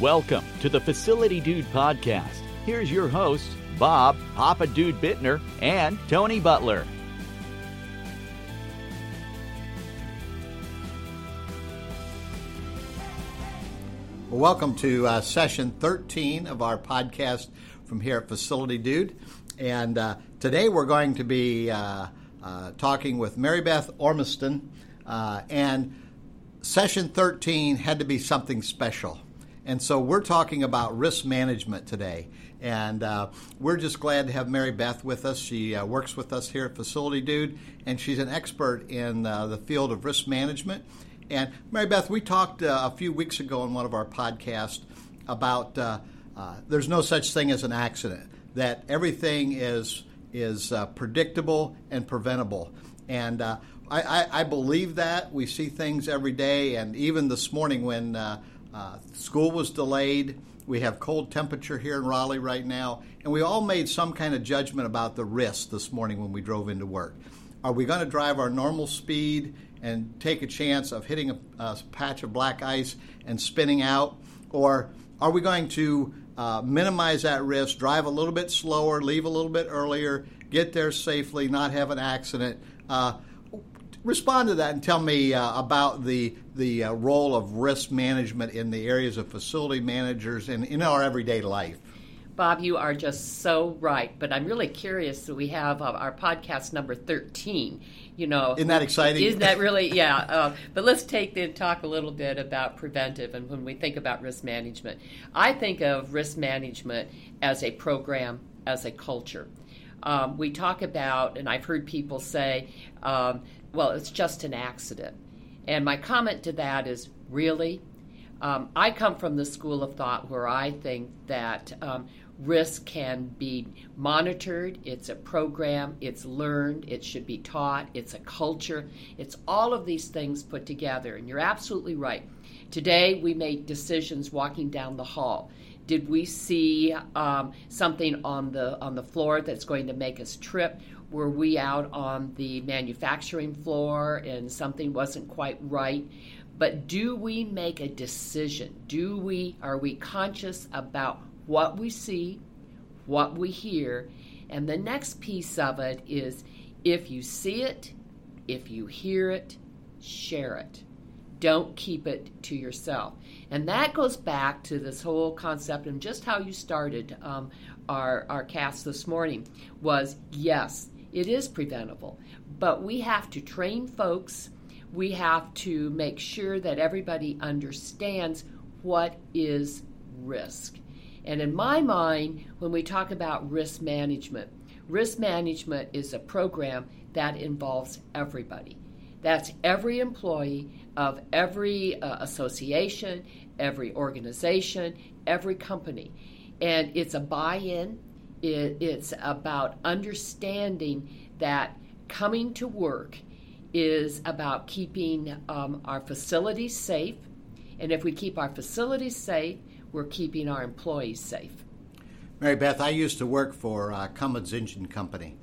Welcome to the Facility Dude Podcast. Here's your hosts, Bob, Papa Dude Bittner, and Tony Butler. Well, welcome to uh, session 13 of our podcast from here at Facility Dude. And uh, today we're going to be uh, uh talking with Mary Beth Ormiston. Uh, and session 13 had to be something special. And so we're talking about risk management today. And uh, we're just glad to have Mary Beth with us. She uh, works with us here at Facility Dude, and she's an expert in uh, the field of risk management. And Mary Beth, we talked uh, a few weeks ago in one of our podcasts about uh, uh, there's no such thing as an accident, that everything is, is predictable and preventable. And I, I, I, believe that. We see things every day, and even this morning when uh, school was delayed. We have cold temperature here in Raleigh right now, and we all made some kind of judgment about the risk this morning when we drove into work. Are we going to drive our normal speed and take a chance of hitting a, a patch of black ice and spinning out, or are we going to uh, minimize that risk, drive a little bit slower, leave a little bit earlier, get there safely, not have an accident? Uh, respond to that and tell me uh, about the the uh, role of risk management in the areas of facility managers and in our everyday life. Bob, you are just so right. But I'm really curious that we have uh, our podcast number 13. You know, isn't that exciting? Isn't that really? Yeah. Uh, but let's take the talk a little bit about preventive and when we think about risk management. I think of risk management as a program, as a culture. Um, we talk about, and I've heard people say, um, well, it's just an accident. And my comment to that is really? Um, I come from the school of thought where I think that um, risk can be monitored, it's a program, it's learned, it should be taught, it's a culture, it's all of these things put together. And you're absolutely right. Today we make decisions walking down the hall. Did we see um, something on the on the floor that's going to make us trip? Were we out on the manufacturing floor and something wasn't quite right? But do we make a decision? Do we are we conscious about what we see, what we hear? And the next piece of it is if you see it, if you hear it, share it. Don't keep it to yourself. And that goes back to this whole concept and just how you started um, our, our cast this morning was yes, it is preventable. But we have to train folks, we have to make sure that everybody understands what is risk. And in my mind, when we talk about risk management, risk management is a program that involves everybody. That's every employee of every uh, association, every organization, every company. And it's a buy in, it, it's about understanding that coming to work is about keeping um, our facilities safe. And if we keep our facilities safe, we're keeping our employees safe. Mary Beth, I used to work for uh, Cummins Engine Company,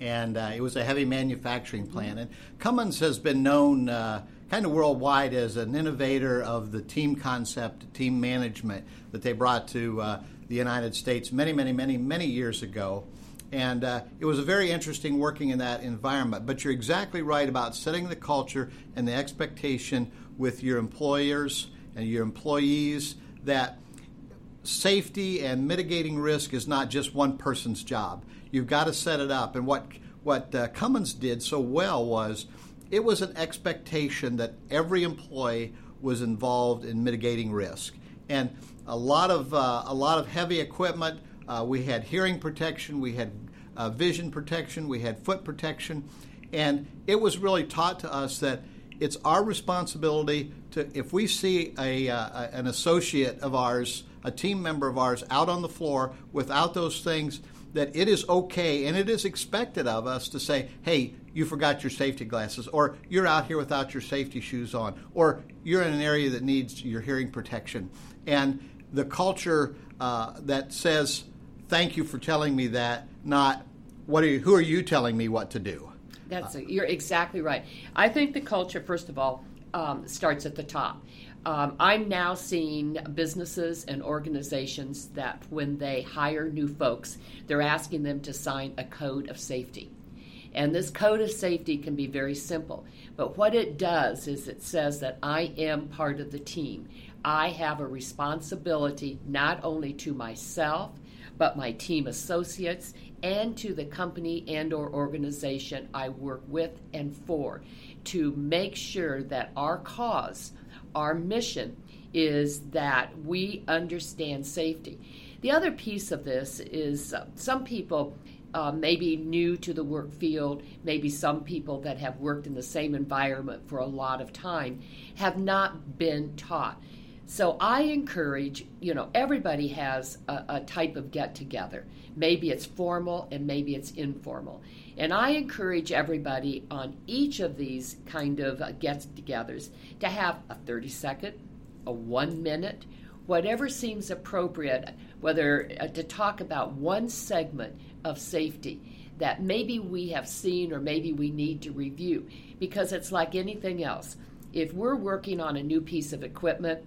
and uh, it was a heavy manufacturing plant. And Cummins has been known uh, kind of worldwide as an innovator of the team concept, team management that they brought to uh, the United States many, many, many, many years ago. And uh, it was a very interesting working in that environment. But you're exactly right about setting the culture and the expectation with your employers and your employees that safety and mitigating risk is not just one person's job. You've got to set it up. And what what uh, Cummins did so well was it was an expectation that every employee was involved in mitigating risk. And a lot of uh, a lot of heavy equipment. Uh, we had hearing protection, we had uh, vision protection, we had foot protection, and it was really taught to us that it's our responsibility to if we see a, uh, an associate of ours, a team member of ours, out on the floor without those things. That it is okay and it is expected of us to say, hey, you forgot your safety glasses, or you're out here without your safety shoes on, or you're in an area that needs your hearing protection. And the culture uh, that says, "Thank you for telling me that," not "What are you? Who are you telling me what to do?" That's you're exactly right. I think the culture, first of all, um, starts at the top. Um, I'm now seeing businesses and organizations that when they hire new folks, they're asking them to sign a code of safety. And this code of safety can be very simple. But what it does is it says that I am part of the team. I have a responsibility not only to myself, but my team associates and to the company and or organization I work with and for to make sure that our cause our mission is that we understand safety. The other piece of this is uh, some people uh, maybe new to the work field, maybe some people that have worked in the same environment for a lot of time have not been taught. So I encourage, you know, everybody has a, a type of get together. Maybe it's formal and maybe it's informal. And I encourage everybody on each of these kind of uh, get togethers to have a 30 second, a one minute, whatever seems appropriate, whether uh, to talk about one segment of safety that maybe we have seen or maybe we need to review. Because it's like anything else. If we're working on a new piece of equipment,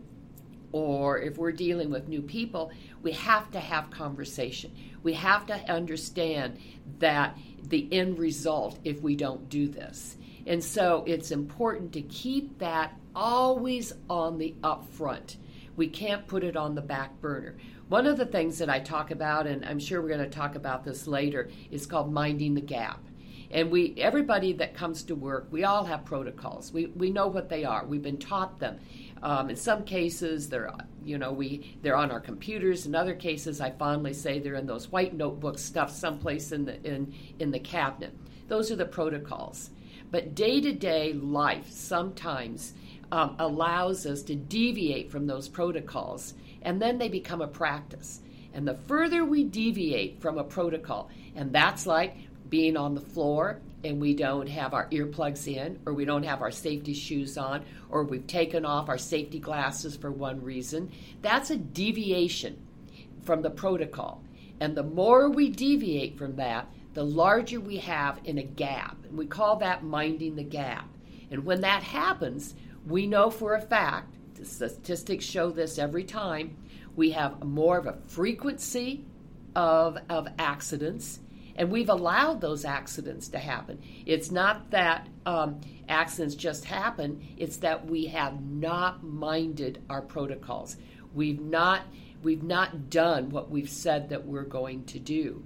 or if we're dealing with new people, we have to have conversation. We have to understand that the end result if we don't do this. And so it's important to keep that always on the upfront. We can't put it on the back burner. One of the things that I talk about, and I'm sure we're going to talk about this later, is called minding the gap. And we, everybody that comes to work, we all have protocols. We, we know what they are. We've been taught them. Um, in some cases, they're you know we they're on our computers. In other cases, I fondly say they're in those white notebooks stuffed someplace in the in in the cabinet. Those are the protocols. But day to day life sometimes um, allows us to deviate from those protocols, and then they become a practice. And the further we deviate from a protocol, and that's like being on the floor and we don't have our earplugs in, or we don't have our safety shoes on, or we've taken off our safety glasses for one reason, that's a deviation from the protocol. And the more we deviate from that, the larger we have in a gap. And we call that minding the gap. And when that happens, we know for a fact, the statistics show this every time, we have more of a frequency of, of accidents and we've allowed those accidents to happen. It's not that um, accidents just happen, it's that we have not minded our protocols. We've not, we've not done what we've said that we're going to do.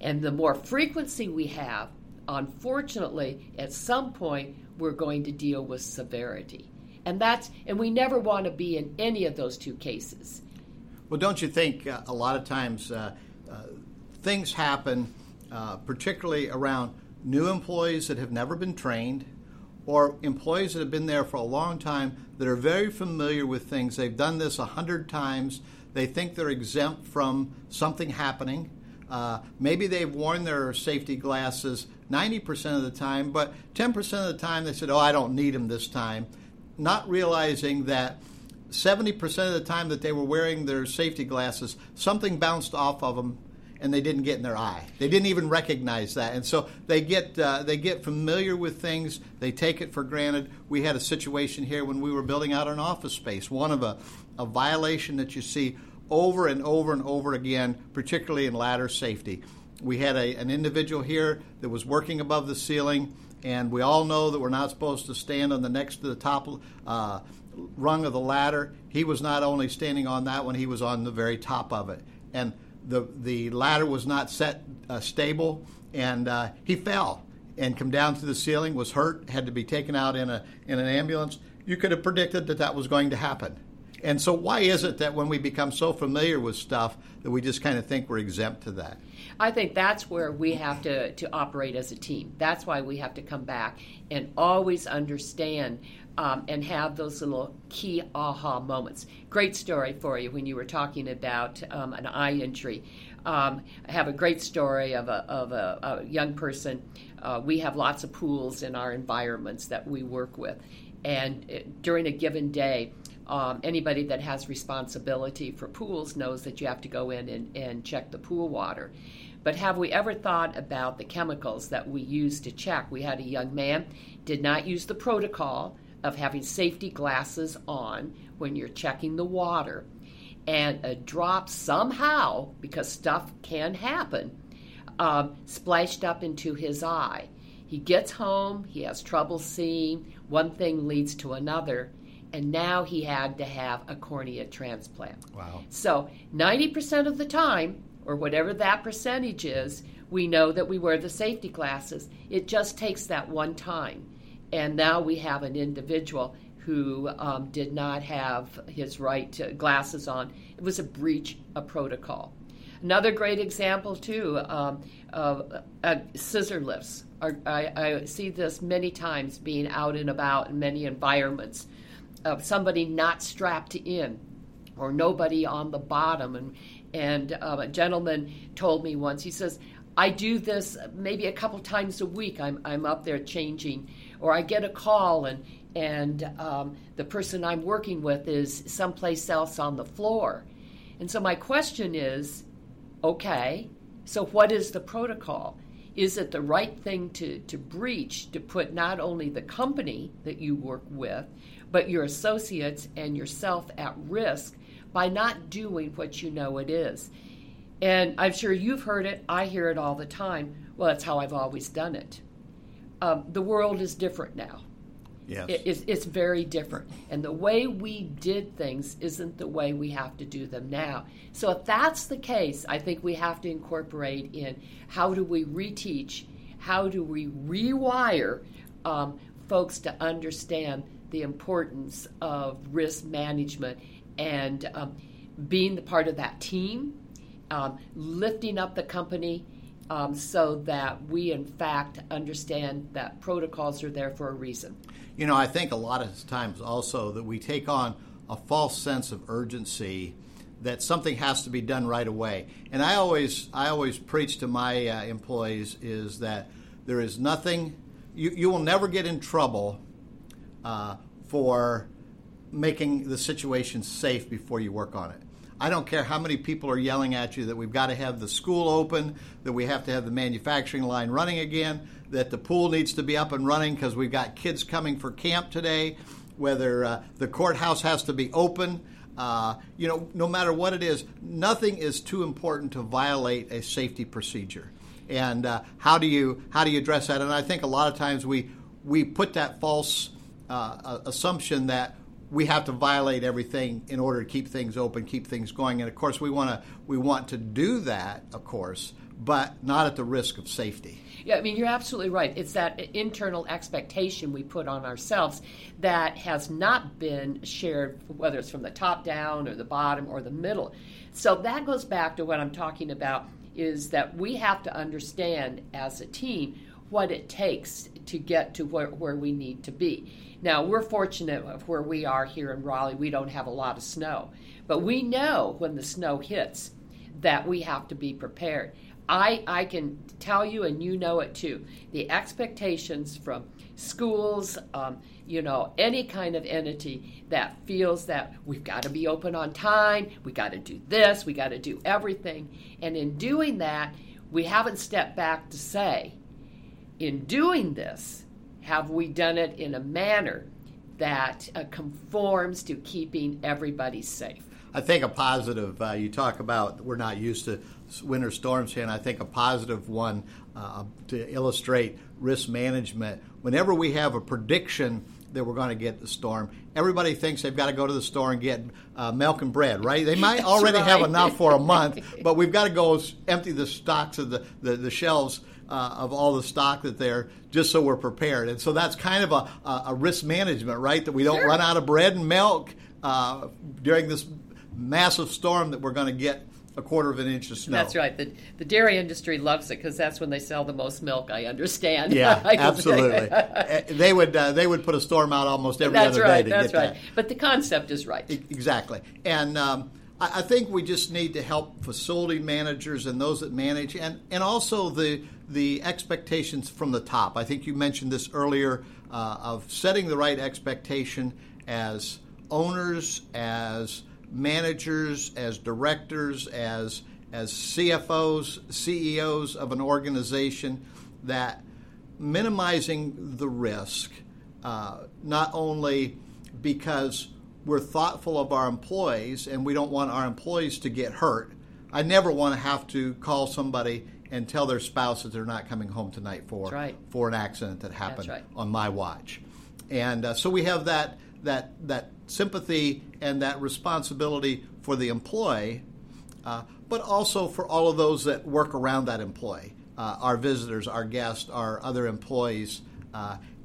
And the more frequency we have, unfortunately, at some point, we're going to deal with severity. And that's and we never want to be in any of those two cases. Well, don't you think uh, a lot of times uh, uh, things happen uh, particularly around new employees that have never been trained or employees that have been there for a long time that are very familiar with things. They've done this a hundred times. They think they're exempt from something happening. Uh, maybe they've worn their safety glasses 90% of the time, but 10% of the time they said, Oh, I don't need them this time. Not realizing that 70% of the time that they were wearing their safety glasses, something bounced off of them and they didn't get in their eye. They didn't even recognize that, and so they get uh, they get familiar with things. They take it for granted. We had a situation here when we were building out an office space. One of a, a violation that you see over and over and over again, particularly in ladder safety. We had a, an individual here that was working above the ceiling, and we all know that we're not supposed to stand on the next to the top uh, rung of the ladder. He was not only standing on that one; he was on the very top of it, and the the ladder was not set uh, stable, and uh, he fell and come down to the ceiling. Was hurt, had to be taken out in a in an ambulance. You could have predicted that that was going to happen. And so, why is it that when we become so familiar with stuff that we just kind of think we're exempt to that? I think that's where we have to, to operate as a team. That's why we have to come back and always understand um, and have those little key aha moments. Great story for you when you were talking about um, an eye injury. Um, I have a great story of a, of a, a young person. Uh, we have lots of pools in our environments that we work with. And it, during a given day, um, anybody that has responsibility for pools knows that you have to go in and, and check the pool water. But have we ever thought about the chemicals that we use to check? We had a young man, did not use the protocol, of having safety glasses on when you're checking the water and a drop somehow, because stuff can happen, um, splashed up into his eye. He gets home, he has trouble seeing, one thing leads to another, and now he had to have a cornea transplant. Wow. So 90% of the time, or whatever that percentage is, we know that we wear the safety glasses. It just takes that one time. And now we have an individual who um, did not have his right to glasses on. It was a breach of protocol. Another great example, too, um, of uh, scissor lifts. I, I see this many times being out and about in many environments of somebody not strapped in or nobody on the bottom. And, and uh, a gentleman told me once, he says, I do this maybe a couple times a week. I'm, I'm up there changing, or I get a call and, and um, the person I'm working with is someplace else on the floor. And so my question is okay, so what is the protocol? Is it the right thing to, to breach to put not only the company that you work with, but your associates and yourself at risk by not doing what you know it is? And I'm sure you've heard it, I hear it all the time. Well, that's how I've always done it. Um, the world is different now. Yes. It, it's, it's very different. And the way we did things isn't the way we have to do them now. So, if that's the case, I think we have to incorporate in how do we reteach, how do we rewire um, folks to understand the importance of risk management and um, being the part of that team, um, lifting up the company. Um, so that we, in fact, understand that protocols are there for a reason. You know, I think a lot of times also that we take on a false sense of urgency that something has to be done right away. And I always, I always preach to my uh, employees is that there is nothing, you, you will never get in trouble uh, for making the situation safe before you work on it. I don't care how many people are yelling at you that we've got to have the school open, that we have to have the manufacturing line running again, that the pool needs to be up and running because we've got kids coming for camp today, whether uh, the courthouse has to be open. Uh, you know, no matter what it is, nothing is too important to violate a safety procedure. And uh, how do you how do you address that? And I think a lot of times we we put that false uh, assumption that we have to violate everything in order to keep things open, keep things going. And of course, we want to we want to do that, of course, but not at the risk of safety. Yeah, I mean, you're absolutely right. It's that internal expectation we put on ourselves that has not been shared, whether it's from the top down or the bottom or the middle. So that goes back to what I'm talking about is that we have to understand as a team what it takes to get to where, where we need to be. Now, we're fortunate of where we are here in Raleigh, we don't have a lot of snow. But we know when the snow hits that we have to be prepared. I, I can tell you, and you know it too, the expectations from schools, um, you know, any kind of entity that feels that we've got to be open on time, we got to do this, we got to do everything. And in doing that, we haven't stepped back to say, in doing this, have we done it in a manner that uh, conforms to keeping everybody safe? I think a positive, uh, you talk about we're not used to winter storms here, and I think a positive one uh, to illustrate risk management. Whenever we have a prediction that we're going to get the storm, everybody thinks they've got to go to the store and get uh, milk and bread, right? They might already right. have enough for a month, but we've got to go empty the stocks of the, the, the shelves uh, of all the stock that they're just so we're prepared. And so that's kind of a, a risk management, right? That we don't sure. run out of bread and milk uh, during this massive storm that we're going to get a quarter of an inch of snow. That's right. The, the dairy industry loves it because that's when they sell the most milk. I understand. Yeah, absolutely. they would uh, they would put a storm out almost every that's other right, day to that's get right. that. But the concept is right. Exactly, and. Um, I think we just need to help facility managers and those that manage, and, and also the the expectations from the top. I think you mentioned this earlier uh, of setting the right expectation as owners, as managers, as directors, as as CFOs, CEOs of an organization, that minimizing the risk, uh, not only because we're thoughtful of our employees and we don't want our employees to get hurt. I never want to have to call somebody and tell their spouse that they're not coming home tonight for right. for an accident that happened right. on my watch. And uh, so we have that that that sympathy and that responsibility for the employee, uh, but also for all of those that work around that employee, uh, our visitors, our guests, our other employees.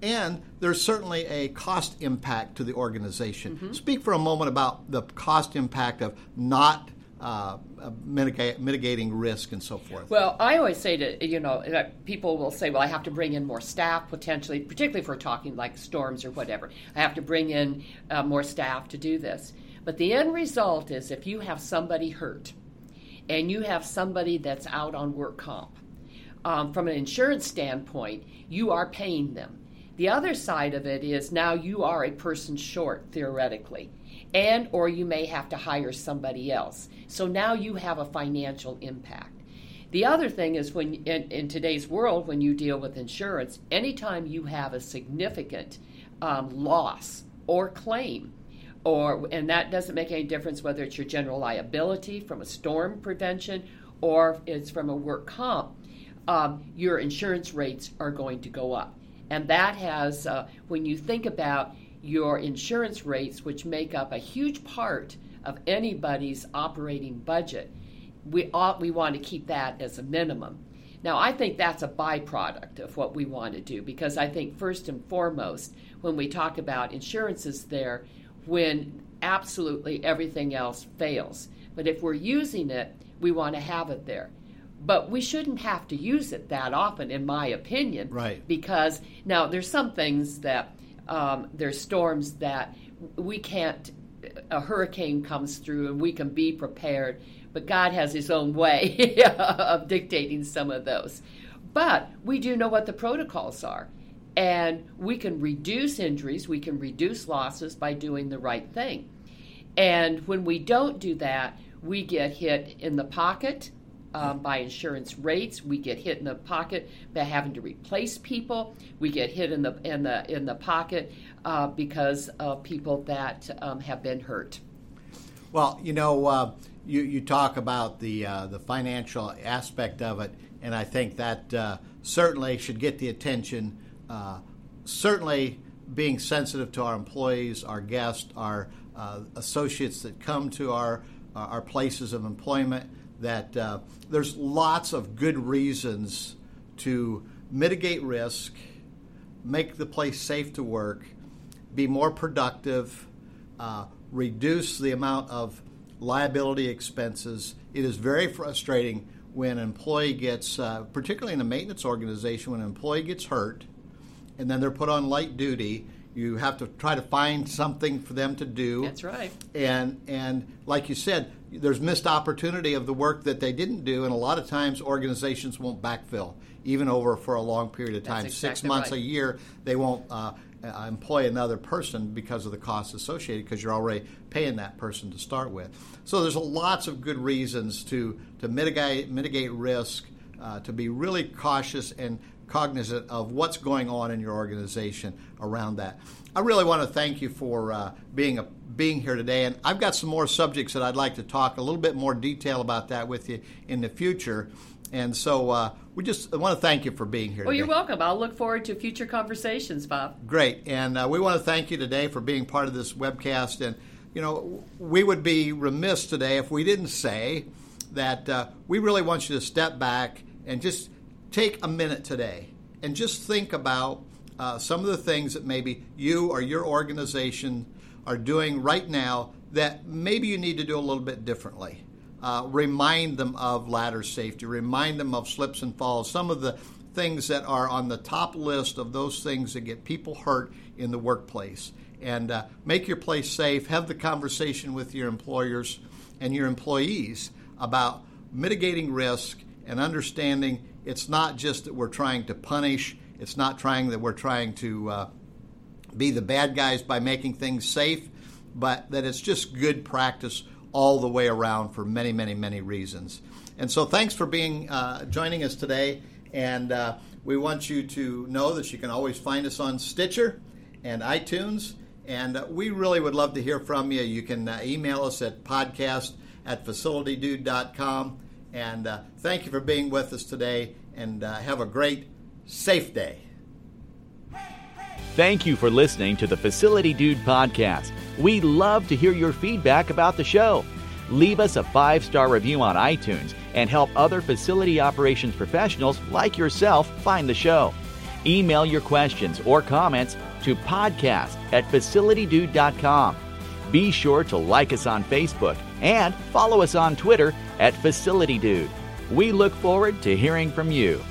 Uh, and there's certainly a cost impact to the organization. Mm-hmm. Speak for a moment about the cost impact of not uh, mitigate, mitigating risk and so forth? Well, I always say to you know people will say, well, I have to bring in more staff potentially, particularly if we're talking like storms or whatever. I have to bring in uh, more staff to do this. But the end result is if you have somebody hurt and you have somebody that's out on work comp, um, from an insurance standpoint, you are paying them. The other side of it is now you are a person short theoretically and or you may have to hire somebody else. So now you have a financial impact. The other thing is when in, in today's world, when you deal with insurance, anytime you have a significant um, loss or claim, or and that doesn't make any difference whether it's your general liability from a storm prevention or it's from a work comp, um, your insurance rates are going to go up, and that has uh, when you think about your insurance rates, which make up a huge part of anybody's operating budget, we, ought, we want to keep that as a minimum. Now, I think that's a byproduct of what we want to do because I think, first and foremost, when we talk about insurances there, when absolutely everything else fails. But if we're using it, we want to have it there. But we shouldn't have to use it that often, in my opinion. Right. Because now there's some things that um, there's storms that we can't, a hurricane comes through and we can be prepared, but God has His own way of dictating some of those. But we do know what the protocols are. And we can reduce injuries, we can reduce losses by doing the right thing. And when we don't do that, we get hit in the pocket um, by insurance rates. We get hit in the pocket by having to replace people. We get hit in the in the in the pocket uh, because of people that um, have been hurt. Well, you know, uh, you you talk about the uh, the financial aspect of it, and I think that uh, certainly should get the attention. Uh, certainly, being sensitive to our employees, our guests, our uh, associates that come to our our places of employment that uh, there's lots of good reasons to mitigate risk, make the place safe to work, be more productive, uh, reduce the amount of liability expenses. It is very frustrating when an employee gets, uh, particularly in a maintenance organization, when an employee gets hurt and then they're put on light duty. You have to try to find something for them to do. That's right. And and like you said, there's missed opportunity of the work that they didn't do, and a lot of times organizations won't backfill even over for a long period of time, exactly six months, right. a year. They won't uh, uh, employ another person because of the costs associated because you're already paying that person to start with. So there's lots of good reasons to to mitigate mitigate risk, uh, to be really cautious and cognizant of what's going on in your organization around that. I really want to thank you for uh, being a, being here today, and I've got some more subjects that I'd like to talk a little bit more detail about that with you in the future. And so uh, we just want to thank you for being here. Well, today. you're welcome. I'll look forward to future conversations, Bob. Great, and uh, we want to thank you today for being part of this webcast. And you know, we would be remiss today if we didn't say that uh, we really want you to step back and just take a minute today and just think about uh, some of the things that maybe you or your organization are doing right now that maybe you need to do a little bit differently. Uh, remind them of ladder safety, remind them of slips and falls, some of the things that are on the top list of those things that get people hurt in the workplace. And uh, make your place safe, have the conversation with your employers and your employees about mitigating risk and understanding it's not just that we're trying to punish, it's not trying that we're trying to uh, be the bad guys by making things safe, but that it's just good practice all the way around for many, many, many reasons. And so, thanks for being uh, joining us today. And uh, we want you to know that you can always find us on Stitcher and iTunes. And uh, we really would love to hear from you. You can uh, email us at podcast at facilitydude.com. And uh, thank you for being with us today, and uh, have a great, safe day. Thank you for listening to the Facility Dude podcast. We'd love to hear your feedback about the show. Leave us a five star review on iTunes and help other facility operations professionals like yourself find the show. Email your questions or comments to podcast at facilitydude.com. Be sure to like us on Facebook and follow us on Twitter at FacilityDude. We look forward to hearing from you.